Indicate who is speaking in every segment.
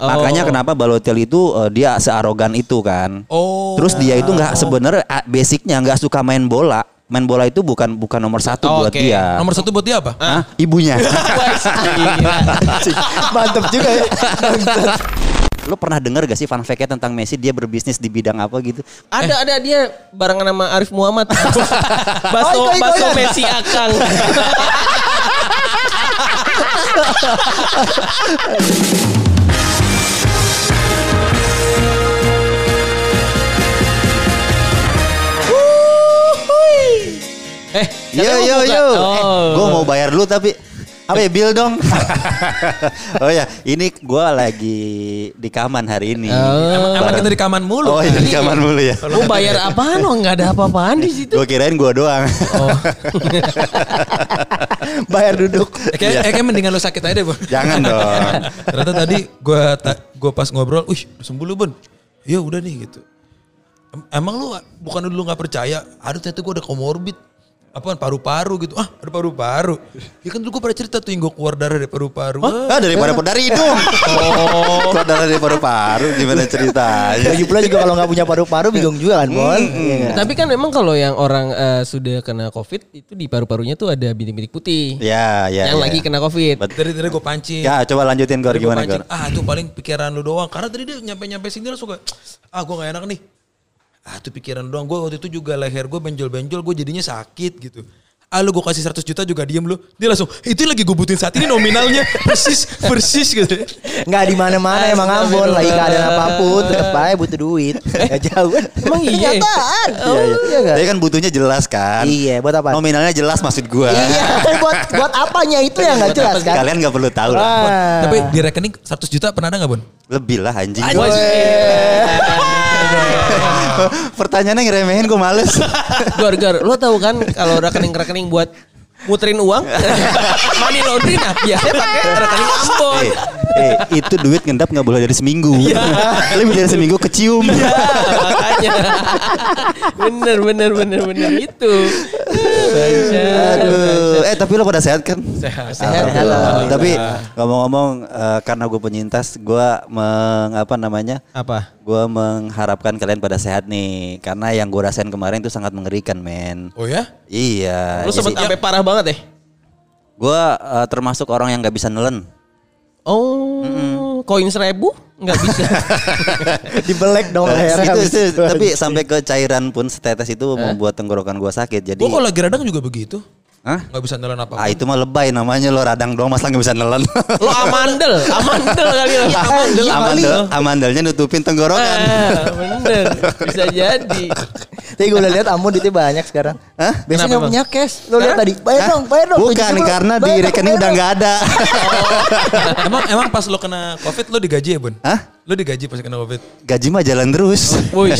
Speaker 1: Makanya kenapa Balotelli itu eh, dia searogan itu kan.
Speaker 2: Oh.
Speaker 1: Terus dia itu nggak sebenarnya ah, basicnya nggak suka main bola. Main bola itu bukan bukan nomor satu
Speaker 3: Oh,
Speaker 1: buat
Speaker 3: oke.
Speaker 1: dia.
Speaker 2: Nomor satu buat dia apa?
Speaker 1: Hah? Ibunya.
Speaker 4: Mantep juga ya.
Speaker 1: Lo pernah dengar gak sih fun fact-nya tentang Messi dia berbisnis di bidang apa gitu?
Speaker 3: Ada ada dia barengan sama Arif Muhammad. Baso
Speaker 4: Oh, ikut, ikut,
Speaker 3: baso
Speaker 4: ikut.
Speaker 3: Messi Akang. Eh,
Speaker 1: Yo yo yo.
Speaker 3: Oh.
Speaker 1: gue mau bayar dulu tapi apa ya bill dong? oh ya, ini gue lagi di Kaman hari ini.
Speaker 2: Emang, emang kita di kaman mulu.
Speaker 1: Oh iya di Kaman mulu ya.
Speaker 3: Lu bayar apaan? Oh, enggak ada apa-apaan di situ.
Speaker 1: Gue kirain gue doang.
Speaker 3: Oh.
Speaker 4: Bayar duduk.
Speaker 2: Eh, kayak, eh, kayak mendingan lu sakit aja deh, Bun.
Speaker 1: Jangan dong.
Speaker 2: Ternyata tadi gue gua pas ngobrol, wih sembuh lu, Bun. Ya udah nih gitu. Em- Emang lu bukan dulu nggak percaya, aduh ternyata gue ada komorbid. Apaan paru-paru gitu. Ah, ada paru-paru. Ya kan dulu gue pernah cerita tuh yang gue keluar darah dari paru-paru.
Speaker 1: Ah daripada dari hidung. Oh. Keluar darah dari paru-paru gimana ceritanya?
Speaker 4: Lagi pula juga kalau nggak punya paru-paru bingung juga kan, Bon. Iya?
Speaker 3: Tapi kan memang kalau yang orang eh, sudah kena COVID itu di paru-parunya tuh ada bintik-bintik putih.
Speaker 1: Ya ya.
Speaker 3: yang
Speaker 1: ya.
Speaker 3: lagi kena COVID.
Speaker 2: Dari tadi gue pancing.
Speaker 1: Ya coba lanjutin Gor
Speaker 2: Tadi gua
Speaker 1: gimana Gor?
Speaker 2: Ah itu paling pikiran lu doang. Karena tadi dia nyampe-nyampe sini langsung kayak, ah gue gak enak nih. Ah itu pikiran doang. Gue waktu itu juga leher gue benjol-benjol, gue jadinya sakit gitu. Ah lu gue kasih 100 juta juga diem lu. Dia langsung, itu lagi gue butuhin saat ini nominalnya. persis, persis gitu.
Speaker 4: Nggak di mana-mana emang Ambon lagi keadaan apa pun tetap aja butuh duit. Ya jauh.
Speaker 3: Emang iya?
Speaker 4: Kenyataan.
Speaker 1: Iya, iya.
Speaker 4: Iya nggak?
Speaker 1: Tapi kan butuhnya jelas kan.
Speaker 4: Iya, buat apa?
Speaker 1: Nominalnya jelas maksud gua.
Speaker 4: Iya, buat buat apanya itu yang nggak jelas kan?
Speaker 1: Kalian nggak perlu tahu lah.
Speaker 4: Ah.
Speaker 2: Tapi di rekening 100 juta pernah ada gak Bun?
Speaker 1: Lebih lah anjing. Pertanyaannya ngeremehin gue males.
Speaker 3: Gor, Gor, lo tahu kan kalau rekening-rekening buat muterin uang, money laundry nah biasanya pakai rekening Ambon.
Speaker 1: eh, eh, itu duit ngendap nggak boleh dari seminggu. Lebih dari seminggu kecium.
Speaker 3: Makanya. bener, bener, bener, bener itu.
Speaker 1: Aduh, eh tapi lo pada sehat kan?
Speaker 3: Sehat.
Speaker 1: Alhamdulillah. Tapi ngomong-ngomong eh, karena gue penyintas, gue meng apa namanya?
Speaker 3: Apa?
Speaker 1: Gue mengharapkan kalian pada sehat nih, karena yang gue rasain kemarin itu sangat mengerikan, men.
Speaker 2: Oh ya?
Speaker 1: Iya.
Speaker 3: Lu sempet sampai parah banget ya?
Speaker 1: Gue eh, termasuk orang yang nggak bisa nelen.
Speaker 3: Oh, koin seribu nggak bisa.
Speaker 4: Dibelek dong
Speaker 1: Eh,
Speaker 4: lehernya.
Speaker 1: itu, itu,
Speaker 4: itu.
Speaker 1: tapi sampai ke cairan pun setetes itu membuat tenggorokan gue sakit. Jadi,
Speaker 2: Gue kalau lagi radang juga begitu.
Speaker 1: Hah?
Speaker 2: Gak bisa nelan apa
Speaker 1: Ah itu mah lebay namanya lo radang doang masa nggak bisa nelen.
Speaker 3: Lo amandel, amandel kali lo. Amandel.
Speaker 1: Amandel, amandelnya nutupin tenggorokan.
Speaker 3: Ah, bener, bisa jadi.
Speaker 4: Tapi gue udah lihat Ambon duitnya banyak sekarang.
Speaker 1: Hah?
Speaker 4: Biasanya
Speaker 3: Kenapa,
Speaker 4: nggak punya cash. Lo lihat tadi. Bayar
Speaker 1: Hah?
Speaker 4: dong, bayar dong.
Speaker 1: Bukan
Speaker 4: 70.
Speaker 1: karena di rekening udah nggak ada.
Speaker 2: emang emang pas lo kena covid lo digaji ya bun?
Speaker 1: Hah?
Speaker 2: Lo digaji pas kena covid?
Speaker 1: Gaji mah jalan terus.
Speaker 3: Wih,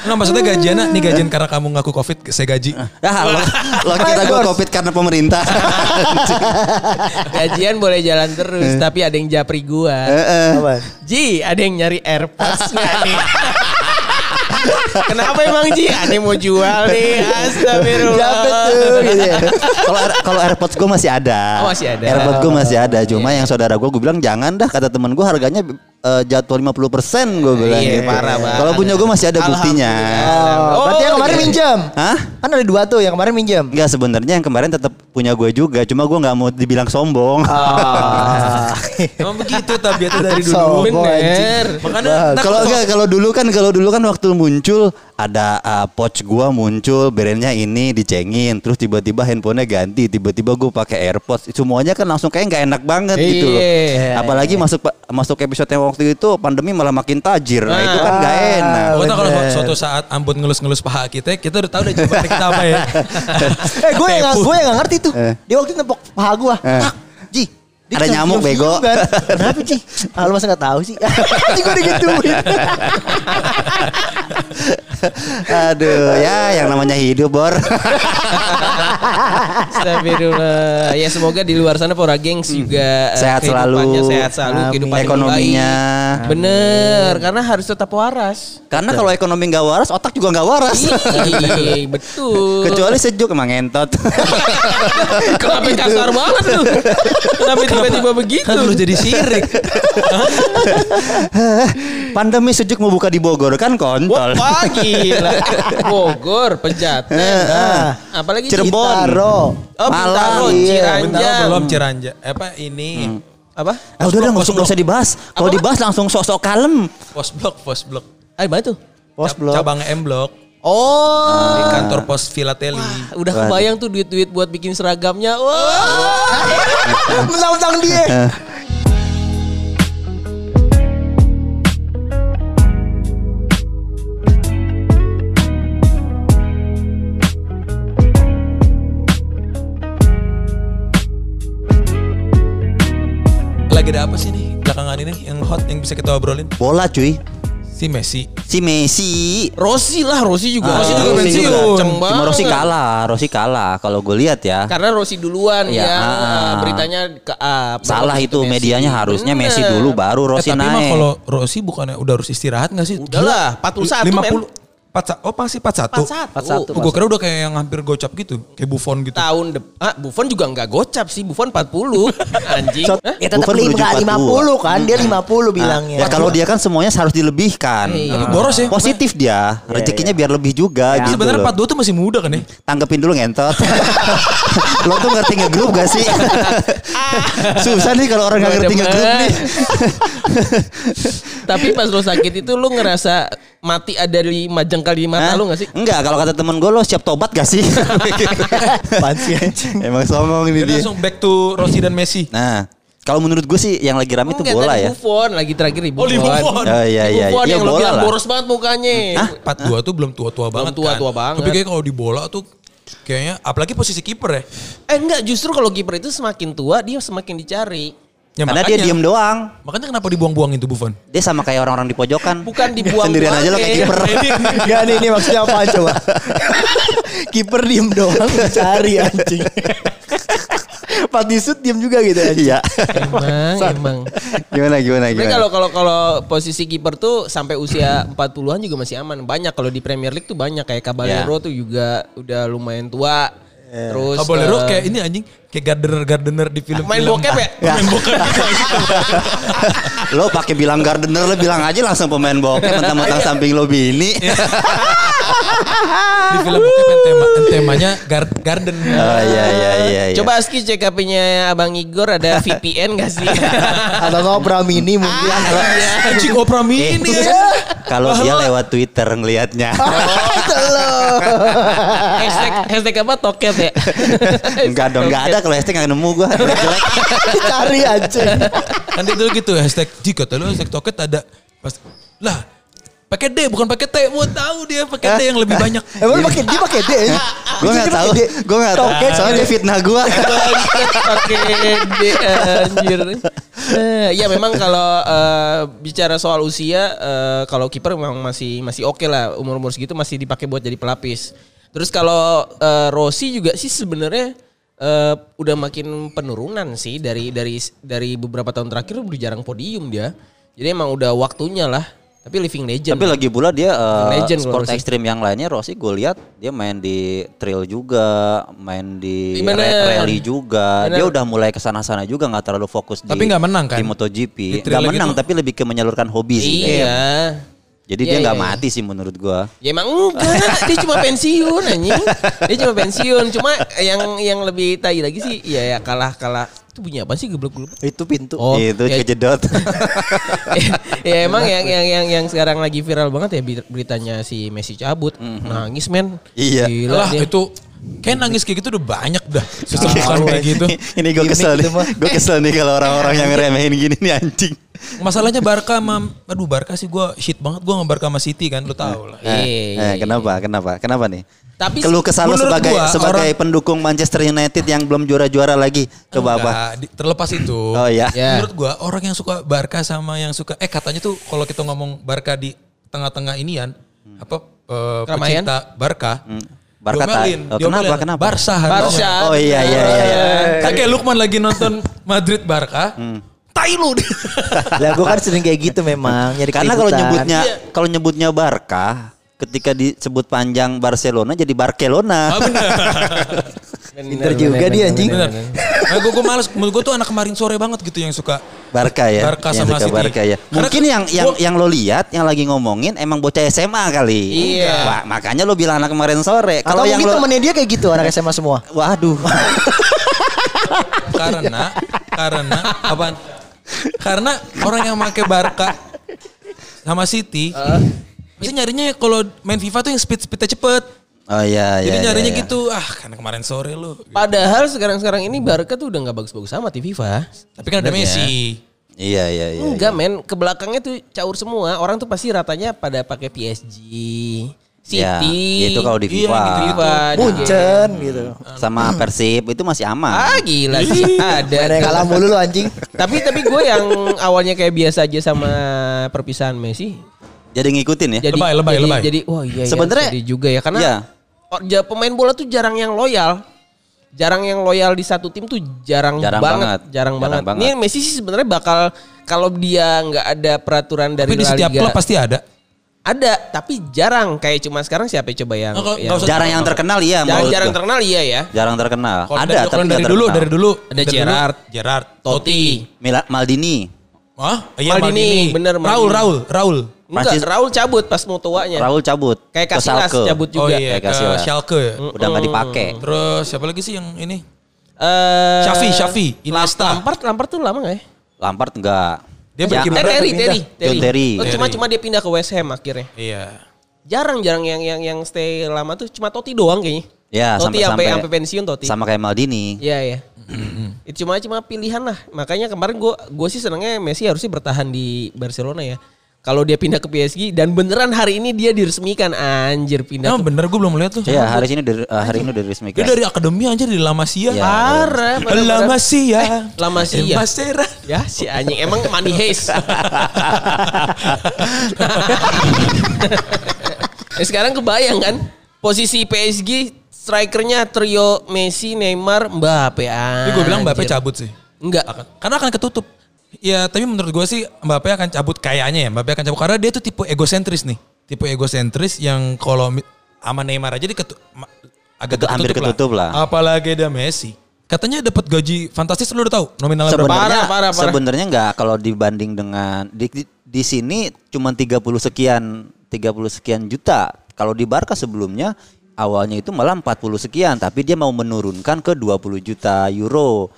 Speaker 2: Enggak maksudnya gajiannya nih gajian karena kamu ngaku covid saya gaji.
Speaker 1: Ya lo, lo kira gue covid karena pemerintah.
Speaker 3: gajian boleh jalan terus, tapi ada yang japri gua.
Speaker 1: Heeh.
Speaker 4: Apa?
Speaker 3: Ji, ada yang nyari AirPods nggak nih? Kenapa emang Ji? Yang mau jual nih? Astagfirullah.
Speaker 4: Japet tuh gitu ya.
Speaker 1: Kalau kalau AirPods gue masih ada.
Speaker 3: Oh, masih ada.
Speaker 1: AirPods gue masih ada. Cuma
Speaker 3: Iya.
Speaker 1: yang saudara gue gue bilang jangan dah kata temen gue harganya eh, jatuh 50 persen gue bilang.
Speaker 3: Iya,
Speaker 1: gitu.
Speaker 3: parah banget.
Speaker 1: Kalau punya gue masih ada buktinya.
Speaker 4: Oh, berarti yang kemarin
Speaker 3: iya.
Speaker 4: minjem.
Speaker 1: Hah?
Speaker 4: Kan ada dua tuh yang kemarin minjem.
Speaker 1: Enggak sebenarnya yang kemarin tetap punya gue juga. Cuma gue nggak mau dibilang sombong.
Speaker 4: Ah.
Speaker 2: Emang begitu tabiatnya dari dulu.
Speaker 4: Sombong,
Speaker 3: Bener.
Speaker 2: Makanya
Speaker 1: Kalau
Speaker 2: kalau-
Speaker 1: enggak kalau dulu kan kalau dulu kan waktu muncul ada uh, pouch gua muncul brandnya ini dicengin terus tiba-tiba handphonenya ganti tiba-tiba gua pakai AirPods semuanya kan langsung kayak nggak enak banget gitu loh.
Speaker 3: Iya.
Speaker 1: Apalagi masuk masuk episode yang waktu itu pandemi malah makin tajir. Nah, itu kan nggak enak.
Speaker 2: Pokoknya kalau
Speaker 4: bener.
Speaker 2: suatu saat Ambon ngelus-ngelus paha kita, kita udah tahu deh jawaban kita apa ya.
Speaker 4: Eh gue yang gue yang gak ngerti tuh.
Speaker 1: Eh.
Speaker 4: Dia waktu itu nempok paha gue.
Speaker 1: Eh.
Speaker 4: Dia
Speaker 1: Ada nyamuk, bego.
Speaker 4: Kan? Kenapa Ji? Ah lu masa gak tahu sih? Ji gue digituin.
Speaker 1: Aduh, ya yang namanya hidup, Bor.
Speaker 3: Astagfirullah. Ya semoga di luar sana para gengs juga eh,
Speaker 1: Sehat selalu.
Speaker 3: sehat selalu,
Speaker 4: Amin.
Speaker 3: kehidupan
Speaker 1: Ekonominya.
Speaker 3: baik. Bener, karena harus tetap waras.
Speaker 1: Karena kalau ekonomi nggak waras, otak juga nggak waras.
Speaker 3: Iya, betul.
Speaker 1: Kecuali sejuk emang ngentot.
Speaker 3: Kenapa kasar banget lu? Kenapa itu tiba-tiba begitu?
Speaker 2: Kan lu jadi sirik.
Speaker 1: Pandemi sejuk mau buka di Bogor kan kontol.
Speaker 3: Wah gila. Bogor, Pejaten.
Speaker 4: Ah.
Speaker 3: Apalagi
Speaker 1: Cirebon.
Speaker 4: Taro.
Speaker 3: Oh, Bintaro,
Speaker 1: Malang.
Speaker 4: Iya,
Speaker 3: Ciranjang.
Speaker 2: Bintaro belum Ciranja. Apa ini?
Speaker 3: Apa?
Speaker 1: Ah, udah udah nggak usah dibahas. Kalau dibahas langsung sok-sok kalem.
Speaker 2: Pos blok, pos blok.
Speaker 3: Ayo mana tuh?
Speaker 4: Pos
Speaker 2: Cab-
Speaker 4: blok.
Speaker 2: Cabang M blok
Speaker 3: Oh.
Speaker 2: di kantor pos Filateli.
Speaker 3: Udah kebayang tuh duit-duit buat bikin seragamnya. Wah.
Speaker 4: Mentang-mentang dia.
Speaker 2: Lagi ada apa sih nih belakangan ini yang hot yang bisa kita obrolin?
Speaker 1: Bola cuy.
Speaker 2: Si Messi.
Speaker 1: Si Messi.
Speaker 3: Rossi lah, Rossi juga.
Speaker 1: Ah,
Speaker 3: Rossi juga
Speaker 1: Rossi
Speaker 3: pensiun.
Speaker 1: Cuma
Speaker 3: banget.
Speaker 1: Rossi kalah, Rossi kalah. Kalau gue lihat ya.
Speaker 3: Karena Rossi duluan
Speaker 1: Iya,
Speaker 3: yang
Speaker 1: ah.
Speaker 3: uh, beritanya ke up.
Speaker 1: Salah itu
Speaker 3: Messi.
Speaker 1: medianya harusnya Messi dulu baru
Speaker 2: Eh,
Speaker 1: Rossi
Speaker 2: tapi mah
Speaker 1: naik.
Speaker 2: kalau Rossi bukannya udah harus istirahat gak sih?
Speaker 3: Udah lah, 41 men.
Speaker 2: 50 empat oh masih 41.
Speaker 3: 41.
Speaker 2: Oh, gue kira udah kayak yang hampir gocap gitu, kayak Buffon gitu.
Speaker 3: Tahun depan, ah, Buffon juga nggak gocap sih. Buffon 40. Anjing.
Speaker 4: Ya tetap
Speaker 1: Bukan menuju
Speaker 4: 5, 50 kan. Dia 50
Speaker 1: Ah,
Speaker 4: bilangnya.
Speaker 1: ya kalau dia kan semuanya harus dilebihkan.
Speaker 3: Iya.
Speaker 2: Tapi boros ya.
Speaker 1: Positif dia, rezekinya biar lebih juga
Speaker 2: Tapi
Speaker 1: gitu.
Speaker 2: sebenarnya
Speaker 1: loh.
Speaker 2: 42 tuh masih muda kan ya?
Speaker 1: Tanggepin dulu ngentot. lo tuh ngerti ngegrup gak sih? Susah nih kalau orang gak ngerti
Speaker 3: Demen.
Speaker 1: ngegrup nih.
Speaker 3: Tapi pas lo sakit itu lo ngerasa mati ada lima jengkal di mata
Speaker 1: Hah?
Speaker 3: lo gak sih?
Speaker 1: Enggak, kalau kata temen gue lo siap tobat gak sih?
Speaker 4: Anjing?
Speaker 1: Emang songong ini dia.
Speaker 2: langsung back to Rossi dan Messi.
Speaker 1: Nah, kalau menurut gue sih yang lagi rame itu
Speaker 3: Enggak,
Speaker 1: bola
Speaker 3: tadi
Speaker 1: ya.
Speaker 3: Buffon lagi terakhir di
Speaker 2: Oh,
Speaker 3: Buffon.
Speaker 2: di Buffon.
Speaker 1: Oh iya iya.
Speaker 3: Buffon
Speaker 1: Iya
Speaker 3: yang
Speaker 1: bola lah.
Speaker 3: boros banget mukanya.
Speaker 2: Hah? 42 tuh belum tua-tua banget
Speaker 3: tua-
Speaker 2: kan.
Speaker 3: tua banget.
Speaker 2: Tapi kayak kalau di bola tuh kayaknya apalagi posisi kiper ya.
Speaker 3: Eh enggak, justru kalau kiper itu semakin tua dia semakin dicari.
Speaker 2: Ya,
Speaker 1: Karena dia
Speaker 2: makanya-
Speaker 1: diem doang.
Speaker 2: Makanya kenapa dibuang-buang itu Buffon?
Speaker 1: Dia sama kayak orang-orang di pojokan.
Speaker 3: Bukan dibuang
Speaker 1: Sendirian aja lo kayak kiper.
Speaker 4: Enggak nih, ini maksudnya apa coba? Kiper diem doang cari anjing. Pas disut diem juga gitu anjing.
Speaker 1: Iya.
Speaker 3: Emang, emang.
Speaker 1: gimana gimana
Speaker 3: Tapi
Speaker 1: gimana.
Speaker 3: kalau kalau kalau posisi kiper tuh sampai usia 40-an juga masih aman. Banyak kalau di Premier League tuh banyak kayak Caballero
Speaker 1: Ya.
Speaker 3: tuh juga udah lumayan tua. Terus
Speaker 2: Caballero
Speaker 3: eh,
Speaker 2: kayak ini anjing, kayak gardener-gardener di film.
Speaker 3: main bokep ya?
Speaker 2: Main bokep gitu.
Speaker 1: lo pakai bilang gardener lo bilang aja langsung pemain bokep mentang-mentang samping lo bini.
Speaker 2: di film bokep yang tema temanya gar- garden.
Speaker 1: Oh iya iya iya. iya.
Speaker 3: Coba Aski cek HP-nya Abang Igor ada VPN gak sih?
Speaker 4: Atau ngobrol mini mungkin.
Speaker 2: Anjing Oprah Mini
Speaker 1: Eh,
Speaker 2: ya.
Speaker 1: kalau dia lewat Twitter ngelihatnya.
Speaker 3: hashtag, hashtag apa? Toket ya?
Speaker 1: Enggak dong, enggak ada kalau hashtag enggak nemu gua. Jelek.
Speaker 4: Cari anjing.
Speaker 2: Kan dia dulu gitu hashtag jika lu hashtag toket ada pas lah pakai D bukan pakai T mau tahu dia pakai D yang lebih banyak.
Speaker 4: Emang lu pakai dia pakai D. ya?
Speaker 1: Gua enggak
Speaker 4: Dia
Speaker 1: tahu.
Speaker 4: pakai D.
Speaker 1: Gua enggak tahu.
Speaker 4: Toket.
Speaker 1: Soalnya dia fitnah gua.
Speaker 3: Pakai D anjir. Eh, ya memang kalau eh, bicara soal usia eh, kalau kiper memang masih masih oke lah umur-umur segitu masih dipakai buat jadi pelapis. Terus kalau eh, Rossi juga sih sebenarnya eh, udah makin penurunan sih dari dari dari beberapa tahun terakhir udah jarang podium dia. Jadi emang udah waktunya lah. Tapi living legend.
Speaker 1: Tapi lagi pula dia eh,
Speaker 3: Legend
Speaker 1: sport ekstrim yang lainnya Rossi gue lihat dia main di trail juga, main di rally juga.
Speaker 3: Bener.
Speaker 1: Dia udah mulai ke sana-sana juga nggak terlalu fokus di
Speaker 2: Tapi nggak menang kan?
Speaker 1: Di MotoGP.
Speaker 2: Di
Speaker 1: Nggak menang
Speaker 2: gitu.
Speaker 1: tapi lebih ke menyalurkan hobi sih.
Speaker 3: Iya.
Speaker 1: Jadi
Speaker 3: Iya,
Speaker 1: dia nggak
Speaker 3: iya, iya.
Speaker 1: mati sih menurut gua.
Speaker 3: Ya emang enggak, dia cuma pensiun anjing. Dia cuma pensiun, cuma yang yang lebih tai lagi sih ya ya kalah kalah. Itu bunyi apa sih geblok-geblok?
Speaker 4: Itu pintu.
Speaker 3: Oh,
Speaker 1: itu
Speaker 3: ya-
Speaker 1: kejedot.
Speaker 3: ya emang yang yang yang yang sekarang lagi viral banget ya ber- beritanya si Messi cabut. Nangis men.
Speaker 1: Iya.
Speaker 3: Gila
Speaker 2: Lah
Speaker 3: dia.
Speaker 2: itu kayak nangis kayak gitu udah banyak dah. Sesuatu kayak gitu.
Speaker 1: ini gue kesel nih. Gue kesel nih kalau orang-orang yang remehin gini nih anjing.
Speaker 2: Masalahnya Barca sama aduh Barca sih gua shit banget gua sama Barca sama City kan lu tahu lah.
Speaker 3: Iya, iya,
Speaker 1: Eh, kenapa? Kenapa? Kenapa nih?
Speaker 3: Tapi
Speaker 1: Keluh kesal
Speaker 2: menurut
Speaker 1: sebagai
Speaker 2: gua,
Speaker 1: sebagai
Speaker 2: orang-
Speaker 1: pendukung Manchester United yang belum juara-juara lagi. Coba apa?
Speaker 2: Enggak, terlepas itu.
Speaker 1: Oh iya.
Speaker 3: Ya.
Speaker 2: Menurut gua orang yang suka Barca sama yang suka eh katanya tuh kalau kita ngomong Barca di tengah-tengah inian apa eh, pecinta Barca.
Speaker 1: Hmm. Barca
Speaker 2: diomelin,
Speaker 1: tak- oh, kenapa,
Speaker 2: diomelin.
Speaker 1: kenapa?
Speaker 2: Barca
Speaker 3: Barca.
Speaker 1: Oh iya iya iya. iya.
Speaker 2: Kan kayak Lukman lagi nonton Madrid Barca.
Speaker 1: Hmm.
Speaker 2: Tai lu.
Speaker 4: Lah gue kan sering kayak gitu memang. Nyari
Speaker 1: Karena kalau nyebutnya
Speaker 3: Iya.
Speaker 1: kalau nyebutnya Barca ketika disebut panjang Barcelona jadi Barcelona.
Speaker 2: Ah, bener.
Speaker 4: Pinter juga dia, anjing.
Speaker 2: Bener. Nah, gue gue males. Menurut gue tuh anak kemarin sore banget gitu yang suka.
Speaker 1: Barca ya.
Speaker 2: Barca
Speaker 1: yang
Speaker 2: sama
Speaker 1: suka
Speaker 2: City.
Speaker 1: Barca ya.
Speaker 2: Karena
Speaker 1: Mungkin yang yang
Speaker 2: gua-
Speaker 1: yang lo lihat yang lagi ngomongin emang bocah SMA kali.
Speaker 3: Iya.
Speaker 1: Wah, makanya lo bilang anak kemarin sore.
Speaker 4: Atau
Speaker 1: Kalau yang lo
Speaker 4: temennya dia kayak gitu anak SMA semua.
Speaker 1: Waduh.
Speaker 2: karena karena apaan? Karena orang yang pakai Barca sama City, pasti nyarinya kalau main FIFA tuh yang speed speednya cepet.
Speaker 1: Oh iya iya.
Speaker 2: Jadi
Speaker 1: iya,
Speaker 2: nyarinya
Speaker 1: iya.
Speaker 2: gitu. Ah, karena kemarin sore lu.
Speaker 3: Padahal sekarang-sekarang ini Barca tuh udah nggak bagus-bagus amat di FIFA.
Speaker 2: Tapi kan ada. Messi.
Speaker 1: Iya iya iya.
Speaker 3: Enggak men, ke belakangnya tuh caur semua. Orang tuh pasti ratanya pada pakai PSG,
Speaker 1: Ya,
Speaker 3: City.
Speaker 1: itu kalau di
Speaker 2: Iya,
Speaker 1: FIFA.
Speaker 2: gitu-gitu.
Speaker 3: FIFA, di
Speaker 4: Buncen gitu.
Speaker 1: sama Persib itu masih aman.
Speaker 3: Ah gila sih ada.
Speaker 4: Ada yang kalah mulu lu anjing.
Speaker 3: tapi tapi gue yang awalnya kayak biasa aja sama perpisahan Messi.
Speaker 1: Jadi ngikutin ya.
Speaker 3: Jadi
Speaker 2: Lebay, lebay,
Speaker 3: jadi,
Speaker 2: lebay.
Speaker 3: Jadi wah iya ya,
Speaker 1: Sebenarnya-
Speaker 3: sedih juga ya karena
Speaker 1: Iya.
Speaker 3: oh, ja- pemain bola tuh jarang yang loyal. Jarang yang loyal di satu tim tuh jarang,
Speaker 1: Jarang
Speaker 3: banget,
Speaker 1: banget.
Speaker 3: jarang,
Speaker 1: Jarang
Speaker 3: banget.
Speaker 1: banget.
Speaker 3: Ini Messi sih sebenarnya bakal kalau dia nggak ada peraturan dari
Speaker 2: Tapi di setiap klub pasti ada.
Speaker 3: ada, tapi jarang kayak cuma sekarang siapa coba yang,
Speaker 2: Oh,
Speaker 3: yang-
Speaker 1: Jarang yang terkenal iya.
Speaker 3: jarang, jarang terkenal iya ya.
Speaker 1: Jarang terkenal.
Speaker 2: Kalau
Speaker 1: Ada
Speaker 2: dari,
Speaker 1: tapi
Speaker 2: dari dulu, dari dulu.
Speaker 3: Ada
Speaker 2: dulu, Gerrard,
Speaker 3: Totti.
Speaker 1: Mila- Maldini.
Speaker 2: Hah? Iya,
Speaker 3: Maldini, bener,
Speaker 2: Raul,
Speaker 3: Maldini.
Speaker 2: Raul, Raul.
Speaker 3: Enggak,
Speaker 1: Francis-
Speaker 3: Raul cabut pas mau tuanya.
Speaker 1: Raul cabut.
Speaker 3: Kayak Casillas
Speaker 1: Schalke.
Speaker 3: cabut
Speaker 2: Oh
Speaker 3: juga.
Speaker 2: iya,
Speaker 1: Kayak
Speaker 2: ke
Speaker 1: Casillas.
Speaker 2: Schalke ya.
Speaker 1: Udah nggak dipakai.
Speaker 2: Terus siapa lagi sih yang ini?
Speaker 3: Eh,
Speaker 2: Xavi, Xavi, Iniesta.
Speaker 3: Lampard, Lampard tuh lama gak ya?
Speaker 1: Lampard enggak.
Speaker 2: Dia
Speaker 1: Ya,
Speaker 3: Terry? Terry,
Speaker 1: John Terry.
Speaker 3: Oh, cuma cuma dia pindah ke West Ham akhirnya.
Speaker 2: Iya.
Speaker 3: Jarang jarang yang yang yang stay lama tuh cuma Totti doang kayaknya.
Speaker 1: Ya,
Speaker 3: Totti
Speaker 1: sampai
Speaker 3: sampai pensiun Totti.
Speaker 1: Sama kayak Maldini.
Speaker 3: Iya iya. Itu cuma cuma pilihan lah. Makanya kemarin gue gue sih senangnya Messi harusnya bertahan di Barcelona ya. Kalau dia pindah ke PSG dan beneran hari ini dia diresmikan anjir pindah
Speaker 2: Emang
Speaker 3: ke
Speaker 2: bener gue belum lihat tuh.
Speaker 1: Iya, hari ini dari eh, hari ini udah diresmikan.
Speaker 2: Dia dari akademi aja di La Masia.
Speaker 1: Iya.
Speaker 3: Parah, parah,
Speaker 2: La
Speaker 3: parah.
Speaker 2: Masia.
Speaker 3: La Masia.
Speaker 2: Masera.
Speaker 3: Ya si anjing emang Money Hayes. ya, sekarang kebayang kan posisi PSG strikernya trio Messi, Neymar, Mbappe.
Speaker 2: Tapi gue bilang Mbappe
Speaker 3: Anjir.
Speaker 2: cabut sih.
Speaker 3: Enggak.
Speaker 2: Karena akan ketutup. Ya tapi menurut gue sih Mbappe akan cabut kayaknya ya. Mbappe akan cabut karena dia tuh tipe egosentris nih. Tipe egosentris yang kalau sama Neymar aja diketu agak
Speaker 1: Ketu- hampir ketutup lah.
Speaker 2: Apalagi ada Messi. Katanya dapat gaji fantastis lu udah tahu nominalnya berapa?
Speaker 3: Parah, parah, parah.
Speaker 1: sebenarnya enggak kalau dibanding dengan di, di, di sini cuma 30 sekian 30 sekian juta. Kalau di Barca sebelumnya awalnya itu malah 40 sekian tapi dia mau menurunkan ke 20 juta euro.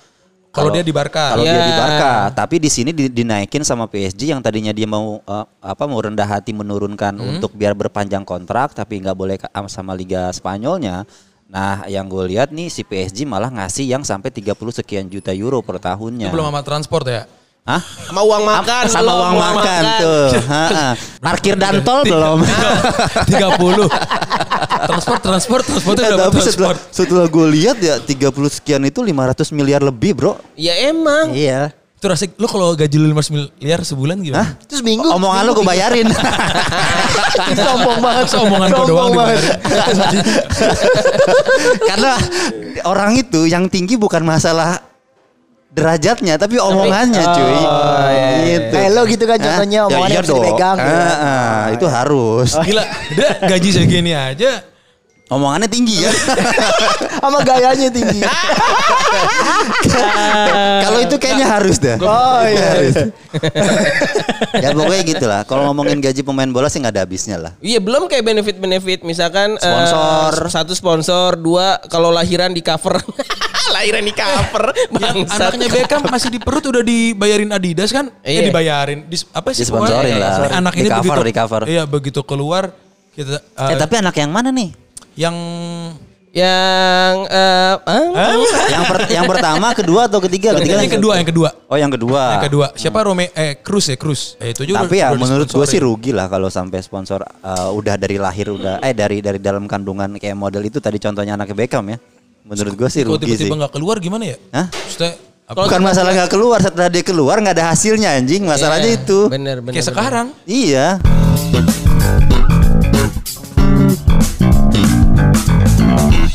Speaker 2: Kalau dia di Barca.
Speaker 1: Kalau dia di
Speaker 3: Ya.
Speaker 1: Barca, tapi di sini di- dinaikin sama PSG yang tadinya dia mau eh, apa mau rendah hati menurunkan
Speaker 2: Hmm.
Speaker 1: untuk biar berpanjang kontrak tapi nggak boleh ka- sama Liga Spanyolnya. Nah, yang gue lihat nih si PSG malah ngasih yang sampai 30 sekian juta euro per
Speaker 2: Itu
Speaker 1: tahunnya.
Speaker 2: belum sama transport ya.
Speaker 1: Hah?
Speaker 3: Sama uang makan
Speaker 1: sama
Speaker 3: belum,
Speaker 1: uang makan tuh. Ha-ha. Parkir dan tol belum.
Speaker 2: 30. transport, transport, transport udah
Speaker 1: tapi setelah,
Speaker 2: transport.
Speaker 1: setelah gue lihat ya 30 sekian itu 500 miliar lebih, Bro.
Speaker 3: Ya emang.
Speaker 1: Iya.
Speaker 2: Itu rasanya lu kalau gaji lu 5 miliar sebulan gimana?
Speaker 1: Hah?
Speaker 4: Terus minggu.
Speaker 1: Omongan lu gue bayarin.
Speaker 4: sombong banget.
Speaker 2: Omongan
Speaker 4: Sombong
Speaker 2: doang
Speaker 4: banget.
Speaker 1: Karena orang itu yang tinggi bukan masalah derajatnya tapi omongannya cuy. gitu.
Speaker 4: Eh, lo gitu kan contohnya omongannya harus
Speaker 1: dong.
Speaker 4: dipegang,
Speaker 1: Ah,
Speaker 4: gitu.
Speaker 1: ah, itu harus.
Speaker 2: Gila, gaji segini aja.
Speaker 1: Omongannya tinggi ya.
Speaker 4: Sama gayanya tinggi.
Speaker 1: Kalau itu kayaknya harus dah.
Speaker 4: Oh iya.
Speaker 1: ya pokoknya gitu lah. Kalau ngomongin gaji pemain bola sih nggak ada habisnya lah.
Speaker 3: Iya belum kayak benefit-benefit misalkan eh,
Speaker 1: Sponsor.
Speaker 3: satu sponsor, dua kalau lahiran di cover. lahiran di cover. Bangsat.
Speaker 2: Anaknya Beckham masih di perut udah dibayarin Adidas kan?
Speaker 3: Iya.
Speaker 2: Eh dibayarin. Dis, apa sih?
Speaker 1: Disponsorin lah.
Speaker 2: eh, Anak
Speaker 1: Di
Speaker 2: ini
Speaker 1: cover,
Speaker 2: begitu
Speaker 1: di cover.
Speaker 2: Iya, begitu keluar kita eh,
Speaker 1: eh tapi anak yang mana nih?
Speaker 2: Yang
Speaker 3: yang eh, ah,
Speaker 1: Yang per- yang pertama, kedua atau ketiga? Ketiga
Speaker 2: yang kedua, yang kedua.
Speaker 1: Oh yang kedua.
Speaker 2: Yang kedua. Siapa Rome eh Cruz ya, Cruz. Eh itu juga
Speaker 1: Tapi ya menurut gue sih rugi lah kalau sampai sponsor uh, udah dari lahir udah eh dari dari dalam kandungan kayak model itu tadi contohnya anak Beckham ya. Menurut gue sih rugi sih.
Speaker 2: tiba-tiba nggak keluar gimana ya?
Speaker 1: Hah?
Speaker 2: Maksudnya apa?
Speaker 1: Bukan masalah nggak keluar setelah dia keluar nggak ada hasilnya anjing masalahnya
Speaker 3: Iya,
Speaker 1: itu.
Speaker 3: Bener bener.
Speaker 2: Kayak
Speaker 3: bener.
Speaker 2: sekarang.
Speaker 1: Iya.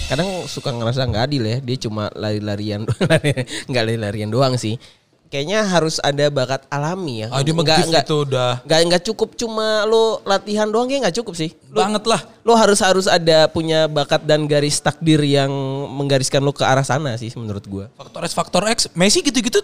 Speaker 3: Kadang suka ngerasa nggak adil ya. Dia cuma lari-larian, nggak lari-larian doang sih. kayaknya harus ada bakat alami ya.
Speaker 2: Ah, dia mah-gift itu udah.
Speaker 3: Nggak nggak cukup cuma lo latihan doang kayak nggak cukup sih. Lo,
Speaker 2: Banget lah.
Speaker 3: Lo harus harus ada punya bakat dan garis takdir yang menggariskan lo ke arah sana sih menurut gua.
Speaker 2: Faktor S, faktor X. Messi gitu-gitu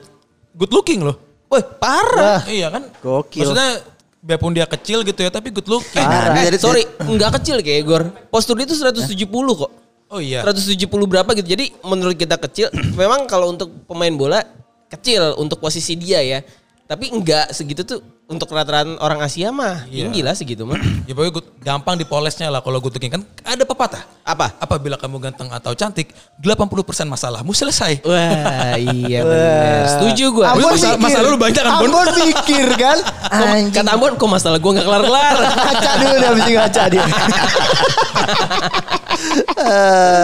Speaker 2: good looking loh.
Speaker 3: Wah parah.
Speaker 2: iya kan?
Speaker 4: gokil.
Speaker 2: Maksudnya biarpun dia kecil gitu ya tapi good looking.
Speaker 1: Nah,
Speaker 3: Eh, sorry, nggak kecil kayak Gor. Postur dia tuh 170 kok.
Speaker 2: Oh iya.
Speaker 3: 170 berapa gitu. Jadi menurut kita kecil. memang kalau untuk pemain bola kecil untuk posisi dia ya. Tapi enggak segitu tuh untuk rata-rata orang Asia mah
Speaker 2: Iya.
Speaker 3: tinggi lah segitu mah.
Speaker 2: Ya pokoknya gampang dipolesnya lah kalau good looking kan ada pepatah.
Speaker 3: Apa?
Speaker 2: Apabila kamu ganteng atau cantik, 80% masalahmu selesai.
Speaker 3: Wah iya benar. Setuju gue.
Speaker 2: Ambon
Speaker 4: Ambon
Speaker 2: masalah-
Speaker 4: mikir.
Speaker 2: masalah lu banyak kan, Bon?
Speaker 4: Ambon mikir kan. Anjing.
Speaker 3: Kata Ambon kok masalah gue gak kelar-kelar.
Speaker 4: Ngaca dulu dah ini ngaca dia.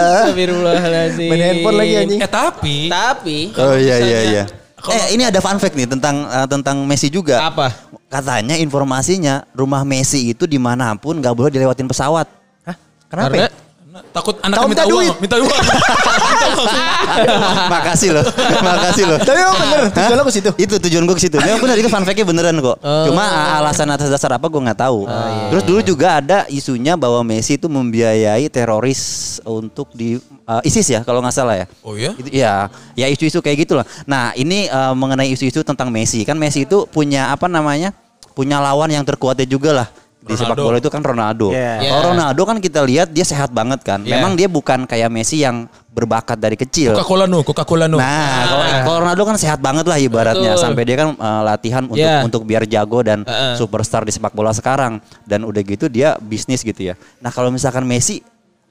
Speaker 3: Astagfirullahaladzim.
Speaker 4: Main handphone lagi anjing.
Speaker 2: Eh tapi
Speaker 3: Tapi.
Speaker 1: Oh iya iya iya.
Speaker 2: Kalau-
Speaker 1: Eh ini ada fun fact nih tentang eh, tentang Messi juga.
Speaker 3: Apa?
Speaker 1: Katanya informasinya rumah Messi itu di mana pun nggak boleh dilewatin pesawat.
Speaker 4: Hah? Kenapa?
Speaker 3: Karena
Speaker 4: ya?
Speaker 2: Takut
Speaker 4: Tahu
Speaker 2: minta
Speaker 4: minta
Speaker 2: uang,
Speaker 4: duit.
Speaker 2: minta uang. Minta uang.
Speaker 1: makasih loh, makasih loh.
Speaker 4: Tapi emang bener tujuan lo ke situ.
Speaker 1: Itu tujuan gue ke situ. Memang benar itu fun fact-nya beneran kok. Cuma a- alasan atas dasar apa gue nggak tahu. Terus dulu juga ada isunya bahwa Messi itu membiayai teroris untuk di uh, ISIS ya kalau nggak salah ya.
Speaker 2: Oh iya?
Speaker 1: Itu, ya, ya isu-isu kayak gitulah. Nah ini uh, mengenai isu-isu tentang Messi kan Messi itu punya apa namanya? Punya lawan yang terkuatnya juga lah di sepak bola itu kan Ronaldo.
Speaker 4: Yeah.
Speaker 1: Kalau
Speaker 3: Yeah.
Speaker 1: Ronaldo kan kita lihat dia sehat banget kan.
Speaker 2: Yeah.
Speaker 1: Memang dia bukan kayak Messi yang berbakat dari kecil.
Speaker 2: Coca-Cola no, Coca-Cola no.
Speaker 1: Nah, kalau kalau Ronaldo kan sehat banget lah ibaratnya
Speaker 3: Betul.
Speaker 1: sampai dia kan uh, latihan untuk
Speaker 3: Yeah.
Speaker 1: untuk biar jago dan
Speaker 3: Uh-uh.
Speaker 1: superstar di sepak bola sekarang dan udah gitu dia bisnis gitu ya. Nah, kalau misalkan Messi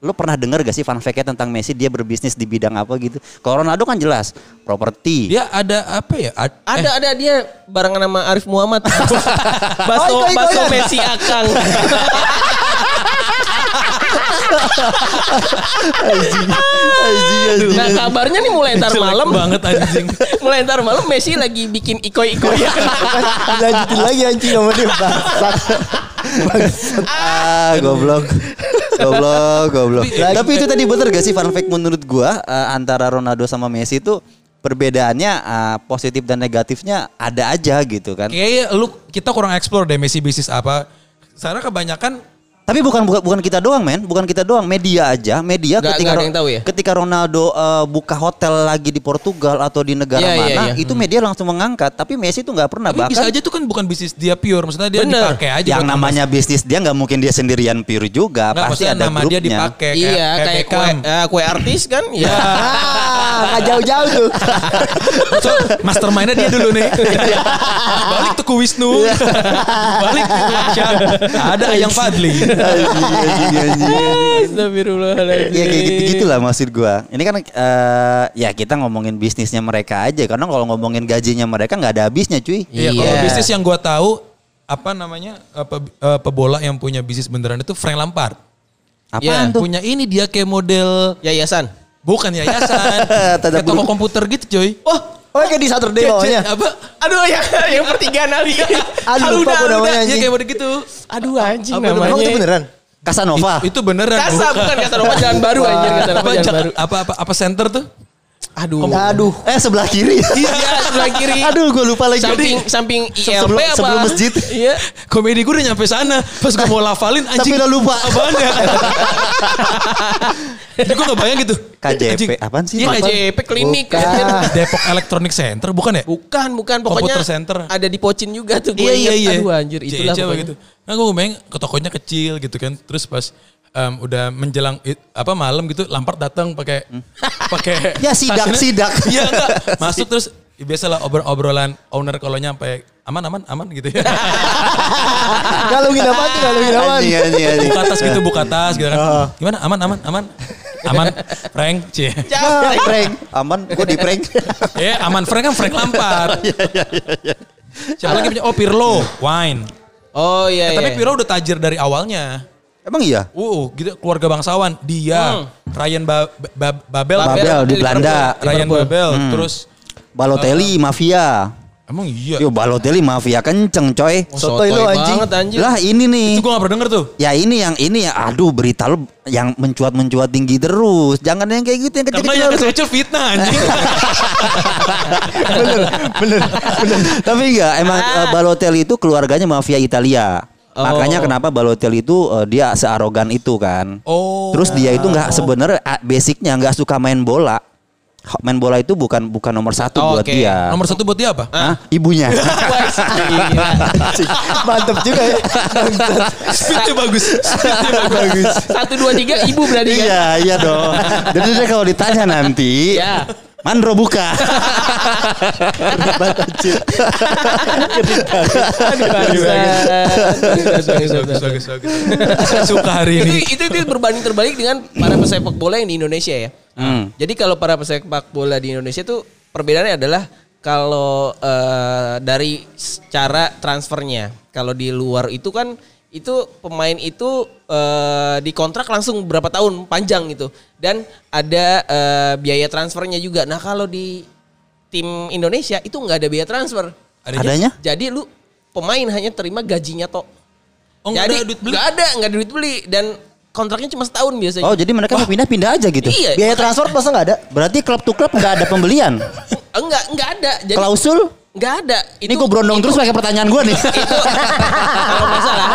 Speaker 1: Lo pernah dengar gak sih fun fact-nya tentang Messi dia berbisnis di bidang apa gitu? Kalau Ronaldo kan jelas properti.
Speaker 2: Dia ada apa ya? Ad-
Speaker 3: Ada ada dia barengan sama Arif Muhammad. Baso
Speaker 4: Oh,
Speaker 3: Baso. Messi Akang. nah kabarnya nih mulai ntar malam
Speaker 2: banget anjing.
Speaker 3: mulai ntar malam Messi lagi bikin ikoi-ikoi.
Speaker 4: Lanjutin lagi anjing sama dia bangsat.
Speaker 1: ah, goblok. goblok, goblok.
Speaker 2: Tapi-
Speaker 1: Tapi itu tadi bener gak sih fun fact menurut gua eh, antara Ronaldo sama Messi itu perbedaannya eh, positif dan negatifnya ada aja gitu kan.
Speaker 2: Kayaknya lu kita kurang explore deh Messi bisnis apa. Karena kebanyakan
Speaker 1: Tapi bukan bukan bukan kita doang, men. Bukan kita doang, media aja. Media
Speaker 3: Nggak-
Speaker 1: ketika
Speaker 3: nggak ada yang tahu ya?
Speaker 1: Ketika Ronaldo eh, buka hotel lagi di Portugal atau di negara
Speaker 3: Iya, iya,
Speaker 1: mana,
Speaker 3: iya.
Speaker 1: itu media langsung mengangkat. Tapi Messi itu nggak pernah
Speaker 2: tapi bisa
Speaker 1: bahkan
Speaker 2: aja tuh kan bukan bisnis dia pure, maksudnya dia
Speaker 3: Bener.
Speaker 2: dipakai aja
Speaker 1: yang namanya bisnis dia nggak mungkin dia sendirian pure juga,
Speaker 2: Nggak,
Speaker 1: pasti ada
Speaker 2: nama
Speaker 1: grupnya.
Speaker 2: dia dipakai
Speaker 3: iya
Speaker 2: kayak,
Speaker 3: kayak kue, eh, kue artis kan? Ya.
Speaker 4: Nggak jauh-jauh tuh.
Speaker 2: So, mastermindnya dia dulu nih. Balik tuh ke Wisnu. Balik ke. Ada Ayang Fadli.
Speaker 1: Anjing.
Speaker 3: Astagfirullahaladzim.
Speaker 1: Ya kayak gitu-gitu lah maksud gua. Ini kan eh, ya kita ngomongin bisnisnya mereka aja karena kalau ngomongin gajinya mereka nggak ada habisnya cuy.
Speaker 2: Iya, kalau
Speaker 3: Iya.
Speaker 2: bisnis yang gua tahu apa namanya eh, pe- eh, pebola yang punya bisnis beneran itu Frank Lampard.
Speaker 1: Apaan
Speaker 3: Iya.
Speaker 1: tuh?
Speaker 2: Punya ini dia kayak model
Speaker 3: Yayasan.
Speaker 2: bukan yayasan, kayak toko komputer gitu coy.
Speaker 3: Oh,
Speaker 4: Oh kayak di Saturday bawahnya.
Speaker 2: apa?
Speaker 3: aduh ya yang pertigaan ali.
Speaker 4: Aduh, lupa gua namanya
Speaker 2: Iya kayak model gitu.
Speaker 3: Aduh anjing
Speaker 2: Apa
Speaker 3: namanya.
Speaker 4: Emang itu beneran?
Speaker 1: Casanova.
Speaker 2: Itu beneran.
Speaker 3: Kasa bukan Casanova jalan baru anjir Casanova
Speaker 2: apa,
Speaker 3: jalan
Speaker 2: ja-
Speaker 3: baru.
Speaker 2: apa apa apa center tuh?
Speaker 3: Aduh.
Speaker 4: Aduh.
Speaker 1: Eh sebelah kiri.
Speaker 3: Iya sebelah kiri.
Speaker 1: Aduh gue lupa lagi.
Speaker 3: Samping samping ILP
Speaker 1: sebelum-
Speaker 3: apa?
Speaker 1: sebelum masjid.
Speaker 3: Iya.
Speaker 2: Komedi gue udah nyampe sana. Pas gue mau lafalin anjing.
Speaker 1: Tapi lo lupa.
Speaker 2: Apaan ya? Jadi gue gak bayang gitu.
Speaker 1: KJP.
Speaker 2: Anjing.
Speaker 1: Apaan sih?
Speaker 3: Iya? KJP klinik.
Speaker 4: Bukan.
Speaker 2: Depok Electronic Center bukan ya?
Speaker 3: Bukan, bukan. Pokoknya
Speaker 2: Computer Center.
Speaker 3: ada di Pocin juga tuh. Gue
Speaker 2: Iya iya iya.
Speaker 3: Aduh anjir, itulah
Speaker 2: gitu. Nah gue bayang ke tokonya kecil gitu kan. Terus pas em, udah menjelang it- apa malam gitu Lampard datang pakai pakai
Speaker 1: Ya, sidak,
Speaker 2: tasnya.
Speaker 1: sidak.
Speaker 2: Iya enggak. Masuk terus ya, biasalah obrol obrolan owner kalau nyampe aman aman aman gitu ya.
Speaker 4: Galungin apa tuh? Galungin apa?
Speaker 2: Buka tas gitu buka tas gitu kan. Gimana aman aman aman. Aman Frank cie.
Speaker 1: Ah, prank. Aman, gue di prank.
Speaker 2: Eh aman Frank kan Frank Lampard. Siapa lagi punya? Oh Pirlo, wine.
Speaker 3: Oh iya
Speaker 2: tapi
Speaker 3: iya.
Speaker 2: Pirlo udah tajir dari awalnya.
Speaker 1: Emang iya?
Speaker 2: Uh, gitu keluarga bangsawan. Dia,
Speaker 3: Hmm.
Speaker 2: Ryan ba Ba- Babel,
Speaker 1: Babel di Belanda.
Speaker 2: Ryan
Speaker 3: Liverpool.
Speaker 2: Babel,
Speaker 1: Hmm.
Speaker 2: terus
Speaker 1: Balotelli, mafia.
Speaker 2: Emang iya.
Speaker 1: Yo Balotelli mafia kenceng coy.
Speaker 3: Oh,
Speaker 4: Sotoy lu, anjing.
Speaker 3: banget anjing.
Speaker 1: Lah ini nih.
Speaker 2: Itu gue gak pernah denger tuh.
Speaker 1: Ya ini yang ini ya aduh berita lu yang mencuat-mencuat tinggi terus. Jangan yang kayak gitu yang
Speaker 2: Karena
Speaker 1: kecil-kecil.
Speaker 2: yang kecil fitnah anjing.
Speaker 1: bener, bener, bener. Tapi enggak, emang eh, Balotelli itu keluarganya mafia Italia.
Speaker 3: Oh.
Speaker 1: Makanya kenapa Balotelli itu eh, dia searogan itu kan.
Speaker 2: Oh.
Speaker 1: Terus dia itu nggak sebenarnya basicnya nggak suka main bola. Main bola itu bukan bukan nomor satu
Speaker 3: Oh,
Speaker 1: buat
Speaker 3: oke.
Speaker 1: dia.
Speaker 2: Nomor satu buat dia apa?
Speaker 1: Hah? Ibunya.
Speaker 4: Mantep juga ya.
Speaker 2: Speednya bagus. Speednya bagus.
Speaker 3: Satu dua tiga ibu berarti kan?
Speaker 1: iya iya dong. Jadi dia kalau ditanya nanti.
Speaker 3: Ya.
Speaker 1: Mandro buka.
Speaker 2: Suka hari ini.
Speaker 3: itu, itu itu berbanding terbalik dengan para pesepak bola yang di Indonesia ya.
Speaker 1: Hmm.
Speaker 3: Jadi kalau para pesepak bola di Indonesia tuh perbedaannya adalah kalau eh, dari cara transfernya, kalau di luar itu kan itu pemain itu eh, dikontrak langsung berapa tahun panjang gitu dan ada eh, biaya transfernya juga. Nah kalau di tim Indonesia itu nggak ada biaya transfer.
Speaker 1: Adanya?
Speaker 3: Jadi lu pemain hanya terima gajinya tok.
Speaker 2: Oh, nggak
Speaker 3: Jadi
Speaker 2: ada duit beli?
Speaker 3: nggak ada, nggak ada duit beli dan kontraknya cuma setahun biasanya.
Speaker 1: Oh jadi mereka mau pindah-pindah aja gitu.
Speaker 3: Iya.
Speaker 4: Biaya transfer masa nggak ada?
Speaker 1: Berarti klub to klub nggak ada pembelian.
Speaker 3: Enggak, enggak ada. Jadi
Speaker 1: Klausul?
Speaker 3: Enggak ada.
Speaker 1: Ini gue berondong terus pakai pertanyaan gue nih.
Speaker 3: kalau nggak salah.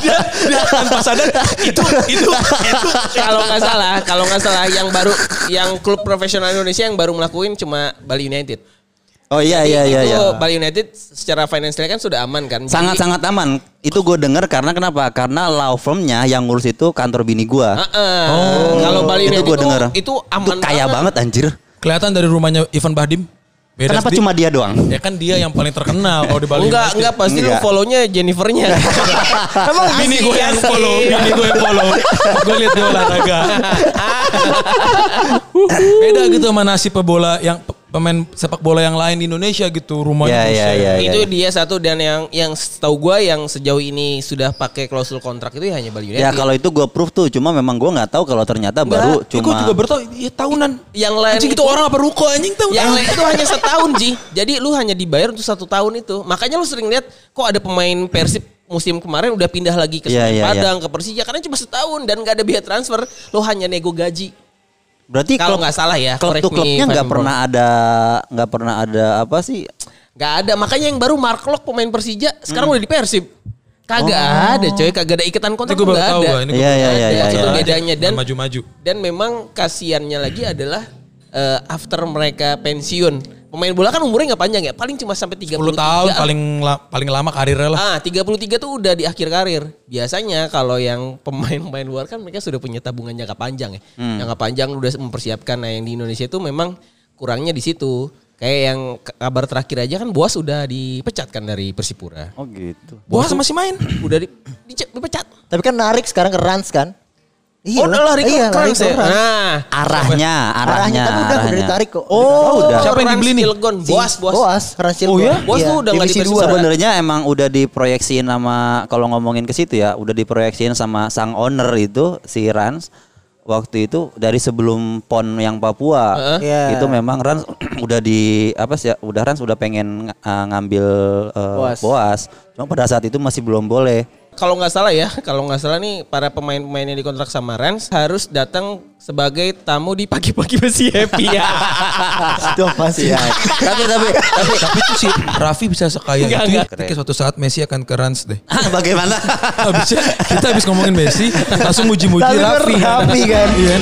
Speaker 2: Dia, dia tanpa sadar itu itu itu.
Speaker 3: kalau nggak salah, kalau nggak salah yang baru yang klub profesional Indonesia yang baru melakuin cuma Bali United.
Speaker 1: Oh iya iya iya.
Speaker 3: itu
Speaker 1: iya.
Speaker 3: Bali United secara finansial kan sudah aman kan. Jadi-
Speaker 1: Sangat-sangat aman. Itu gue denger karena kenapa? Karena law firmnya yang ngurus itu kantor bini gue.
Speaker 3: Heeh. Kalau Bali
Speaker 1: itu
Speaker 3: United
Speaker 1: gue
Speaker 3: itu,
Speaker 1: denger.
Speaker 3: itu aman
Speaker 1: kaya banget anjir.
Speaker 2: Kelihatan dari rumahnya Ivan Bahdim. Beda
Speaker 1: Kenapa
Speaker 2: sedikit.
Speaker 1: cuma dia doang?
Speaker 2: Ya kan dia yang paling terkenal kalau di Bali.
Speaker 3: Enggak, enggak pasti lu
Speaker 1: Enggak.
Speaker 3: follow-nya Jennifernya.
Speaker 2: Emang bini gue yang follow, bini gue yang follow. gue liat dia olahraga. Beda gitu sama nasib pebola yang pemain sepak bola yang lain di Indonesia gitu rumahnya.
Speaker 1: Ya, ya,
Speaker 2: buset.
Speaker 1: ya, ya.
Speaker 3: itu dia satu dan yang yang setahu gua yang sejauh ini sudah pakai klausul kontrak itu ya hanya Bali United.
Speaker 1: Ya kalau itu gue proof tuh, cuma memang gue nggak tahu kalau ternyata baru
Speaker 2: Ya, gue
Speaker 1: cuma.
Speaker 2: juga baru tahu ya tahunan.
Speaker 3: yang lain
Speaker 2: Anjing itu orang apa ruko anjing tahu.
Speaker 3: yang lain itu hanya setahun Ji. Jadi lu hanya dibayar untuk satu tahun itu. Makanya lu sering lihat kok ada pemain Persib musim kemarin udah pindah lagi ke
Speaker 1: Iya, iya,
Speaker 3: Padang ke Persija karena cuma setahun dan nggak ada biaya transfer. Lu hanya nego gaji.
Speaker 1: Berarti
Speaker 3: Kalau nggak salah ya,
Speaker 1: klub tuh
Speaker 3: me
Speaker 1: klubnya nggak pernah ada nggak pernah ada apa sih?
Speaker 3: Nggak ada. Makanya yang baru Mark Lok pemain Persija sekarang udah di Persib. Kagak ada coy, kagak ada ikatan kontrak
Speaker 2: gue
Speaker 3: nggak ada.
Speaker 2: gue. Ini
Speaker 1: Iya,
Speaker 2: gua
Speaker 1: iya, iya,
Speaker 2: tahu.
Speaker 1: iya,
Speaker 3: Itu
Speaker 1: iya.
Speaker 3: bedanya dan
Speaker 2: maju-maju.
Speaker 3: Dan memang kasihannya lagi adalah eh, after mereka pensiun. Pemain bola kan umurnya nggak panjang ya, paling cuma sampai 33
Speaker 2: 10 tahun paling la- paling lama karirnya lah.
Speaker 3: Ah, 33 tuh udah di akhir karir. Biasanya kalau yang pemain-pemain luar kan mereka sudah punya tabungan jangka panjang ya. Jangka panjang udah mempersiapkan. Nah, yang di Indonesia itu memang kurangnya di situ. Kayak yang kabar terakhir aja kan Boas udah dipecat kan dari Persipura.
Speaker 1: Oh gitu.
Speaker 2: Boas masih main.
Speaker 3: Udah di, dice- dipecat.
Speaker 4: Tapi kan narik sekarang ke Rans kan?
Speaker 3: Oh, udah lari ke
Speaker 4: iya, lari
Speaker 3: Rans
Speaker 4: ke
Speaker 3: ya. Nah,
Speaker 1: Arahnya, arahnya,
Speaker 4: Arahnya tapi udah udah ditarik kok.
Speaker 1: Oh, udah.
Speaker 2: Siapa yang dibeli nih?
Speaker 3: Cilegon. Boas, Boas.
Speaker 4: Boas, Rans Cilegon.
Speaker 2: Oh ya?
Speaker 3: Boas tuh udah nggak di
Speaker 4: divisi
Speaker 3: Persib
Speaker 4: dua.
Speaker 1: sebenarnya. Emang udah diproyeksiin sama kalau ngomongin ke situ ya, udah diproyeksiin sama sang owner itu si Rans waktu itu dari sebelum pon yang Papua
Speaker 3: Heeh.
Speaker 4: Iya.
Speaker 1: itu memang Rans udah di apa sih ya udah Rans udah pengen uh, ngambil uh,
Speaker 4: Boas.
Speaker 1: boas. cuma pada saat itu masih belum boleh
Speaker 3: Kalau nggak salah ya, kalau nggak salah nih para pemain-pemain yang dikontrak sama Rans harus datang sebagai tamu di pagi-pagi besi happy ya.
Speaker 4: Itu apa sih?
Speaker 1: tapi tapi tapi
Speaker 2: Tapi itu sih Raffi bisa sekaya
Speaker 3: Enggak,
Speaker 2: itu. ya.
Speaker 3: enggak.
Speaker 2: Ketika suatu saat Messi akan ke Rans deh.
Speaker 1: bagaimana
Speaker 2: Habisnya kita habis ngomongin Messi langsung muji-muji
Speaker 4: Tapi
Speaker 2: Raffi.
Speaker 4: Raffi kan.
Speaker 2: Iya.